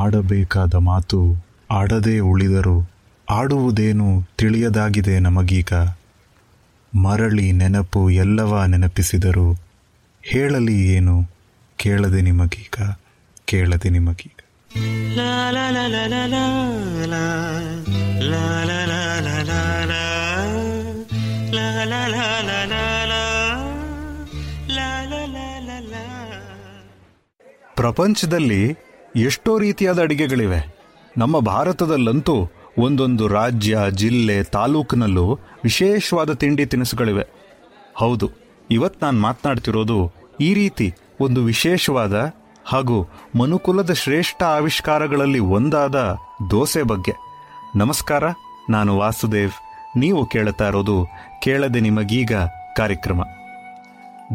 ಆಡಬೇಕಾದ ಮಾತು ಆಡದೆ ಉಳಿದರು ಆಡುವುದೇನು ತಿಳಿಯದಾಗಿದೆ ನಮಗೀಗ ಮರಳಿ ನೆನಪು ಎಲ್ಲವ ನೆನಪಿಸಿದರು ಹೇಳಲಿ ಏನು ಕೇಳದೆ ನಿಮಗೀಗ ಕೇಳದೆ ನಿಮಗೀಗ ಪ್ರಪಂಚದಲ್ಲಿ ಎಷ್ಟೋ ರೀತಿಯಾದ ಅಡಿಗೆಗಳಿವೆ. ನಮ್ಮ ಭಾರತದಲ್ಲಂತೂ ಒಂದೊಂದು ರಾಜ್ಯ, ಜಿಲ್ಲೆ, ತಾಲೂಕಿನಲ್ಲೂ ವಿಶೇಷವಾದ ತಿಂಡಿ ತಿನಿಸುಗಳಿವೆ. ಹೌದು ಇವತ್ತು ನಾನು ಮಾತನಾಡ್ತಿರೋದು ಈ ರೀತಿ ಒಂದು ವಿಶೇಷವಾದ ಹಾಗೂ ಮನುಕುಲದ ಶ್ರೇಷ್ಠ ಆವಿಷ್ಕಾರಗಳಲ್ಲಿ ಒಂದಾದ ದೋಸೆ ಬಗ್ಗೆ. ನಮಸ್ಕಾರ, ನಾನು ವಾಸುದೇವ್. ನೀವು ಕೇಳ್ತಾ ಇರೋದು ಕೇಳದೆ ನಿಮಗೀಗ ಕಾರ್ಯಕ್ರಮ.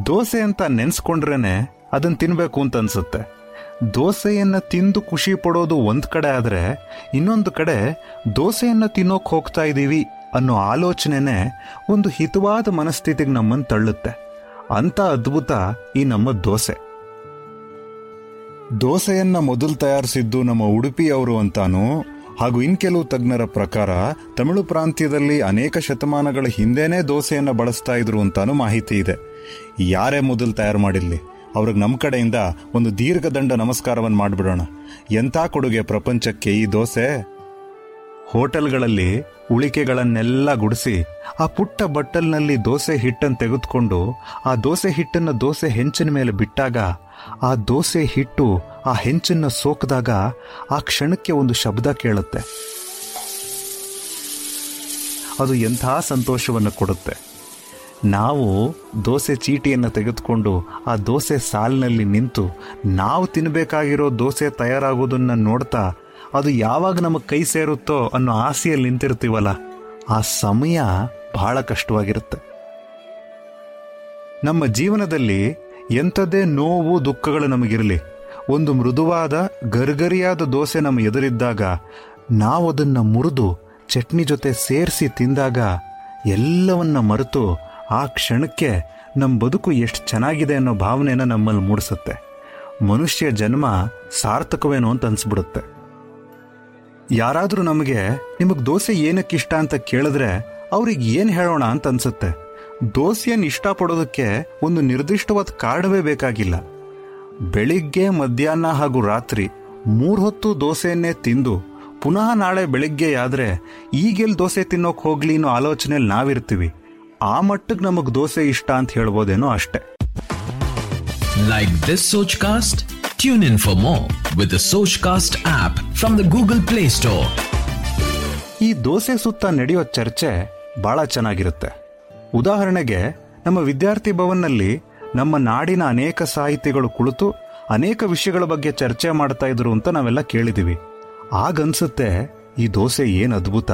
ದೋಸೆ ಅಂತ ನೆನೆಸ್ಕೊಂಡ್ರೇ ಅದನ್ನು ತಿನ್ನಬೇಕು ಅಂತ ಅನ್ಸುತ್ತೆ. ದೋಸೆಯನ್ನ ತಿಂದು ಖುಷಿ ಪಡೋದು ಒಂದು ಕಡೆ ಆದರೆ ಇನ್ನೊಂದು ಕಡೆ ದೋಸೆಯನ್ನು ತಿನ್ನೋಕೆ ಹೋಗ್ತಾ ಇದ್ದೀವಿ ಅನ್ನೋ ಆಲೋಚನೆನೇ ಒಂದು ಹಿತವಾದ ಮನಸ್ಥಿತಿಗೆ ನಮ್ಮನ್ನು ತಳ್ಳುತ್ತೆ. ಅಂಥ ಅದ್ಭುತ ಈ ನಮ್ಮ ದೋಸೆ. ದೋಸೆಯನ್ನು ಮೊದಲು ತಯಾರಿಸಿದ್ದು ನಮ್ಮ ಉಡುಪಿಯವರು ಅಂತಾನು, ಹಾಗೂ ಇನ್ ಕೆಲವು ತಜ್ಞರ ಪ್ರಕಾರ ತಮಿಳು ಪ್ರಾಂತ್ಯದಲ್ಲಿ ಅನೇಕ ಶತಮಾನಗಳ ಹಿಂದೆನೇ ದೋಸೆಯನ್ನು ಬಳಸ್ತಾ ಇದ್ರು ಅಂತಾನು ಮಾಹಿತಿ ಇದೆ. ಯಾರೇ ಮೊದಲು ತಯಾರು ಮಾಡಿರ್ಲಿ. ಅವ್ರಿಗೆ ನಮ್ಮ ಕಡೆಯಿಂದ ಒಂದು ದೀರ್ಘದಂಡ ನಮಸ್ಕಾರವನ್ನು ಮಾಡಿಬಿಡೋಣ. ಎಂಥ ಕೊಡುಗೆ ಪ್ರಪಂಚಕ್ಕೆ ಈ ದೋಸೆ? ಹೋಟೆಲ್ಗಳಲ್ಲಿ ಉಳಿಕೆಗಳನ್ನೆಲ್ಲ ಗುಡಿಸಿ ಆ ಪುಟ್ಟ ಬಟ್ಟಲ್ನಲ್ಲಿ ದೋಸೆ ಹಿಟ್ಟನ್ನು ತೆಗೆದುಕೊಂಡು ಆ ದೋಸೆ ಹಿಟ್ಟನ್ನು ದೋಸೆ ಹೆಂಚಿನ ಮೇಲೆ ಬಿಟ್ಟಾಗ ಆ ದೋಸೆ ಹಿಟ್ಟು ಆ ಹೆಂಚನ್ನು ಸೋಕಿದಾಗ ಆ ಕ್ಷಣಕ್ಕೆ ಒಂದು ಶಬ್ದ ಕೇಳುತ್ತೆ. ಅದು ಎಂಥ ಸಂತೋಷವನ್ನು ಕೊಡುತ್ತೆ. ನಾವು ದೋಸೆ ಚೀಟಿಯನ್ನು ತೆಗೆದುಕೊಂಡು ಆ ದೋಸೆ ಸಾಲಿನಲ್ಲಿ ನಿಂತು ನಾವು ತಿನ್ನಬೇಕಾಗಿರೋ ದೋಸೆ ತಯಾರಾಗೋದನ್ನು ನೋಡ್ತಾ ಅದು ಯಾವಾಗ ನಮಗೆ ಕೈ ಸೇರುತ್ತೋ ಅನ್ನೋ ಆಸೆಯಲ್ಲಿ ನಿಂತಿರ್ತೀವಲ್ಲ, ಆ ಸಮಯ ಬಹಳ ಕಷ್ಟವಾಗಿರುತ್ತೆ. ನಮ್ಮ ಜೀವನದಲ್ಲಿ ಎಂಥದೇ ನೋವು ದುಃಖಗಳು ನಮಗಿರಲಿ, ಒಂದು ಮೃದುವಾದ, ಗರ್ಗರಿಯಾದ ದೋಸೆ ನಮ್ಮ ಎದುರಿದ್ದಾಗ ನಾವು ಅದನ್ನು ಮುರಿದು ಚಟ್ನಿ ಜೊತೆ ಸೇರಿಸಿ ತಿಂದಾಗ ಎಲ್ಲವನ್ನ ಮರೆತು ಆ ಕ್ಷಣಕ್ಕೆ ನಮ್ಮ ಬದುಕು ಎಷ್ಟು ಚೆನ್ನಾಗಿದೆ ಅನ್ನೋ ಭಾವನೆಯನ್ನು ನಮ್ಮಲ್ಲಿ ಮೂಡಿಸುತ್ತೆ. ಮನುಷ್ಯ ಜನ್ಮ ಸಾರ್ಥಕವೇನೋ ಅಂತ ಅನಿಸ್ಬಿಡುತ್ತೆ. ಯಾರಾದರೂ ನಮಗೆ, ನಿಮಗೆ ದೋಸೆ ಏನಕ್ಕೆ ಇಷ್ಟ ಅಂತ ಕೇಳಿದ್ರೆ ಅವ್ರಿಗೆ ಏನು ಹೇಳೋಣ ಅಂತ ಅನ್ಸುತ್ತೆ. ದೋಸೆಯನ್ನು ಇಷ್ಟಪಡೋದಕ್ಕೆ ಒಂದು ನಿರ್ದಿಷ್ಟವಾದ ಕಾರಣವೇ ಬೇಕಾಗಿಲ್ಲ. ಬೆಳಿಗ್ಗೆ, ಮಧ್ಯಾಹ್ನ ಹಾಗೂ ರಾತ್ರಿ ಮೂರು ಹೊತ್ತು ದೋಸೆಯನ್ನೇ ತಿಂದು ಪುನಃ ನಾಳೆ ಬೆಳಿಗ್ಗೆ ಆದರೆ ಈಗೆಲ್ಲಿ ದೋಸೆ ತಿನ್ನೋಕೆ ಹೋಗ್ಲಿ ಅನ್ನೋ ಆಲೋಚನೆಯಲ್ಲಿ ನಾವಿರ್ತೀವಿ. ಆ ಮಟ್ಟಕ್ಕೆ ನಮಗೆ ದೋಸೆ ಇಷ್ಟ ಅಂತ ಹೇಳ್ಬೋದೇನೋ ಅಷ್ಟೇ. Like this Soch cast tune in for more with Soch cast app from the Google Play Store ಈ ದೋಸೆ ಸುತ್ತ ನಡೆಯೋ ಚರ್ಚೆ ಬಹಳ ಚೆನ್ನಾಗಿರುತ್ತೆ. ಉದಾಹರಣೆಗೆ ನಮ್ಮ ವಿದ್ಯಾರ್ಥಿ ಭವನ್ನಲ್ಲಿ ನಮ್ಮ ನಾಡಿನ ಅನೇಕ ಸಾಹಿತಿಗಳು ಕುಳಿತು ಅನೇಕ ವಿಷಯಗಳ ಬಗ್ಗೆ ಚರ್ಚೆ ಮಾಡ್ತಾ ಇದ್ರು ಅಂತ ನಾವೆಲ್ಲ ಕೇಳಿದೀವಿ. ಆಗನ್ಸುತ್ತೆ ಈ ದೋಸೆ ಏನು ಅದ್ಭುತ.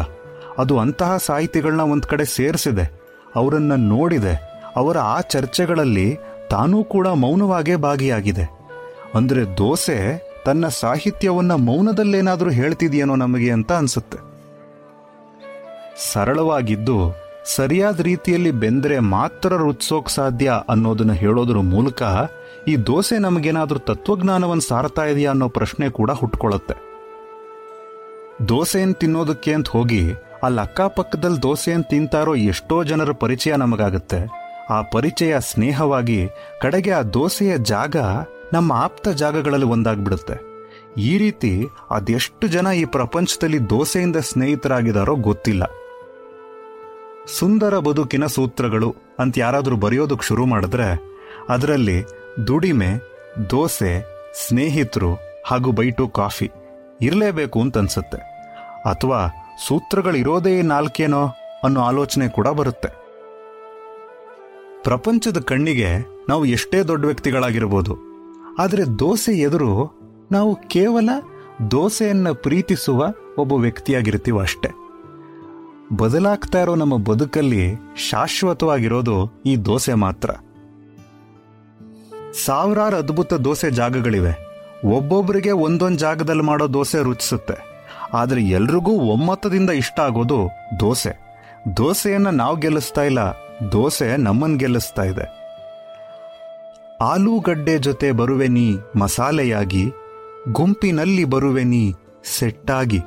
ಅದು ಅಂತಹ ಸಾಹಿತಿಗಳನ್ನ ಒಂದು ಕಡೆ ಸೇರಿಸಿದೆ. ಅವರನ್ನ ನೋಡಿದೆ. ಅವರ ಆ ಚರ್ಚೆಗಳಲ್ಲಿ ತಾನೂ ಕೂಡ ಮೌನವಾಗೇ ಭಾಗಿಯಾಗಿದೆ. ಅಂದರೆ ದೋಸೆ ತನ್ನ ಸಾಹಿತ್ಯವನ್ನ ಮೌನದಲ್ಲೇನಾದರೂ ಹೇಳ್ತಿದೆಯೇನೋ ನಮಗೆ ಅಂತ ಅನ್ಸುತ್ತೆ. ಸರಳವಾಗಿದ್ದು, ಸರಿಯಾದ ರೀತಿಯಲ್ಲಿ ಬೆಂದರೆ ಮಾತ್ರ ರುಚಿಸೋಕ್ ಸಾಧ್ಯ ಅನ್ನೋದನ್ನು ಹೇಳೋದ್ರ ಮೂಲಕ ಈ ದೋಸೆ ನಮಗೇನಾದರೂ ತತ್ವಜ್ಞಾನವನ್ನು ಸಾರ್ತಾ ಇದೆಯಾ ಅನ್ನೋ ಪ್ರಶ್ನೆ ಕೂಡ ಹುಟ್ಕೊಳ್ಳುತ್ತೆ ದೋಸೆಯನ್ನು ತಿನ್ನೋದಕ್ಕೆ ಅಂತ ಹೋಗಿ ಅಲ್ಲಿ ಅಕ್ಕಪಕ್ಕದಲ್ಲಿ ದೋಸೆಯನ್ನು ತಿಂತಾರೋ ಎಷ್ಟೋ ಜನರ ಪರಿಚಯ ನಮಗಾಗುತ್ತೆ. ಆ ಪರಿಚಯ ಸ್ನೇಹವಾಗಿ ಕಡೆಗೆ ಆ ದೋಸೆಯ ಜಾಗ ನಮ್ಮ ಆಪ್ತ ಜಾಗಗಳಲ್ಲಿ ಒಂದಾಗ್ಬಿಡುತ್ತೆ. ಈ ರೀತಿ ಅದೆಷ್ಟು ಜನ ಈ ಪ್ರಪಂಚದಲ್ಲಿ ದೋಸೆಯಿಂದ ಸ್ನೇಹಿತರಾಗಿದಾರೋ ಗೊತ್ತಿಲ್ಲ. ಸುಂದರ ಬದುಕಿನ ಸೂತ್ರಗಳು ಅಂತ ಯಾರಾದರೂ ಬರೆಯೋದಕ್ಕೆ ಶುರು ಮಾಡಿದ್ರೆ ಅದರಲ್ಲಿ ದುಡಿಮೆ, ದೋಸೆ, ಸ್ನೇಹಿತರು ಹಾಗೂ ಬೈಟು ಕಾಫಿ ಇರಲೇಬೇಕು ಅಂತ ಅನ್ಸುತ್ತೆ. ಅಥವಾ ಸೂತ್ರಗಳಿರೋದೇ ನಾಲ್ಕೇನೋ ಅನ್ನೋ ಆಲೋಚನೆ ಕೂಡ ಬರುತ್ತೆ. ಪ್ರಪಂಚದ ಕಣ್ಣಿಗೆ ನಾವು ಎಷ್ಟೇ ದೊಡ್ಡ ವ್ಯಕ್ತಿಗಳಾಗಿರ್ಬೋದು, ಆದರೆ ದೋಸೆ ಎದುರು ನಾವು ಕೇವಲ ದೋಸೆಯನ್ನು ಪ್ರೀತಿಸುವ ಒಬ್ಬ ವ್ಯಕ್ತಿಯಾಗಿರ್ತೀವ ಅಷ್ಟೇ. ಬದಲಾಗ್ತಾ ಇರೋ ನಮ್ಮ ಬದುಕಲ್ಲಿ ಶಾಶ್ವತವಾಗಿರೋದು ಈ ದೋಸೆ ಮಾತ್ರ. ಸಾವಿರಾರು ಅದ್ಭುತ ದೋಸೆ ಜಾಗಗಳಿವೆ. ಒಬ್ಬೊಬ್ಬರಿಗೆ ಒಂದೊಂದು ಜಾಗದಲ್ಲಿ ಮಾಡೋ ದೋಸೆ ರುಚಿಸುತ್ತೆ. ಆದರೆ ಎಲ್ರಿಗೂ ಒಮ್ಮತದಿಂದ ಇಷ್ಟ ಆಗೋದು ದೋಸೆ. ದೋಸೆಯನ್ನು ನಾವು ಗೆಲ್ಲಿಸ್ತಾ ಇಲ್ಲ, ದೋಸೆ ನಮ್ಮನ್ನು ಗೆಲ್ಲಿಸ್ತಾ ಇದೆ. ಆಲೂಗಡ್ಡೆ ಜೊತೆ ಬರುವೆ ನೀ ಮಸಾಲೆಯಾಗಿ, ಗುಂಪಿನಲ್ಲಿ ಬರುವೆ ನೀ ಸೆಟ್ಟಾಗಿ.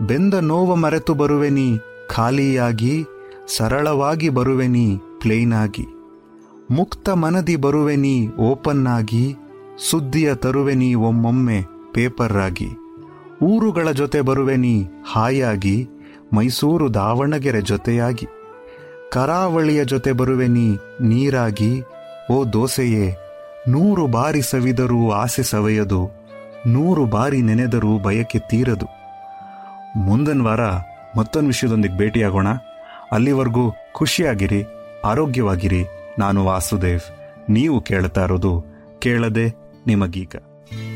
ಬೆಂದ ನೋವ ಮರೆತು ಬರುವೆ ನೀ ಖಾಲಿಯಾಗಿ, ಸರಳವಾಗಿ ಬರುವೆ ನೀ ಪ್ಲೇನ್ ಆಗಿ ಮುಕ್ತ ಮನದಿ ಬರುವೆ ನೀ ಓಪನ್ ಆಗಿ ಸುದ್ದಿಯ ತರುವೆ ನೀ ಒಮ್ಮೊಮ್ಮೆ ಪೇಪರ್ ಆಗಿ ಊರುಗಳ ಜೊತೆ ಬರುವೆ ನೀ ಹಾಯಾಗಿ, ಮೈಸೂರು ದಾವಣಗೆರೆ ಜೊತೆಯಾಗಿ. ಕರಾವಳಿಯ ಜೊತೆ ಬರುವೆ ನೀ ನೀರಾಗಿ, ಓ ದೋಸೆಯೇ, ನೂರು ಬಾರಿ ಸವಿದರೂ ಆಸೆ ಸವೆಯದು, ನೂರು ಬಾರಿ ನೆನೆದರೂ ಬಯಕೆ ತೀರದು. ಮುಂದಿನ ವಾರ ಮತ್ತೊಂದು ವಿಷಯದೊಂದಿಗೆ ಭೇಟಿಯಾಗೋಣ. ಅಲ್ಲಿವರೆಗೂ ಖುಷಿಯಾಗಿರಿ, ಆರೋಗ್ಯವಾಗಿರಿ. ನಾನು ವಾಸುದೇವ್. ನೀವು ಕೇಳ್ತಾ ಇರೋದು ಕೇಳದೆ ನಿಮಗೀಗ.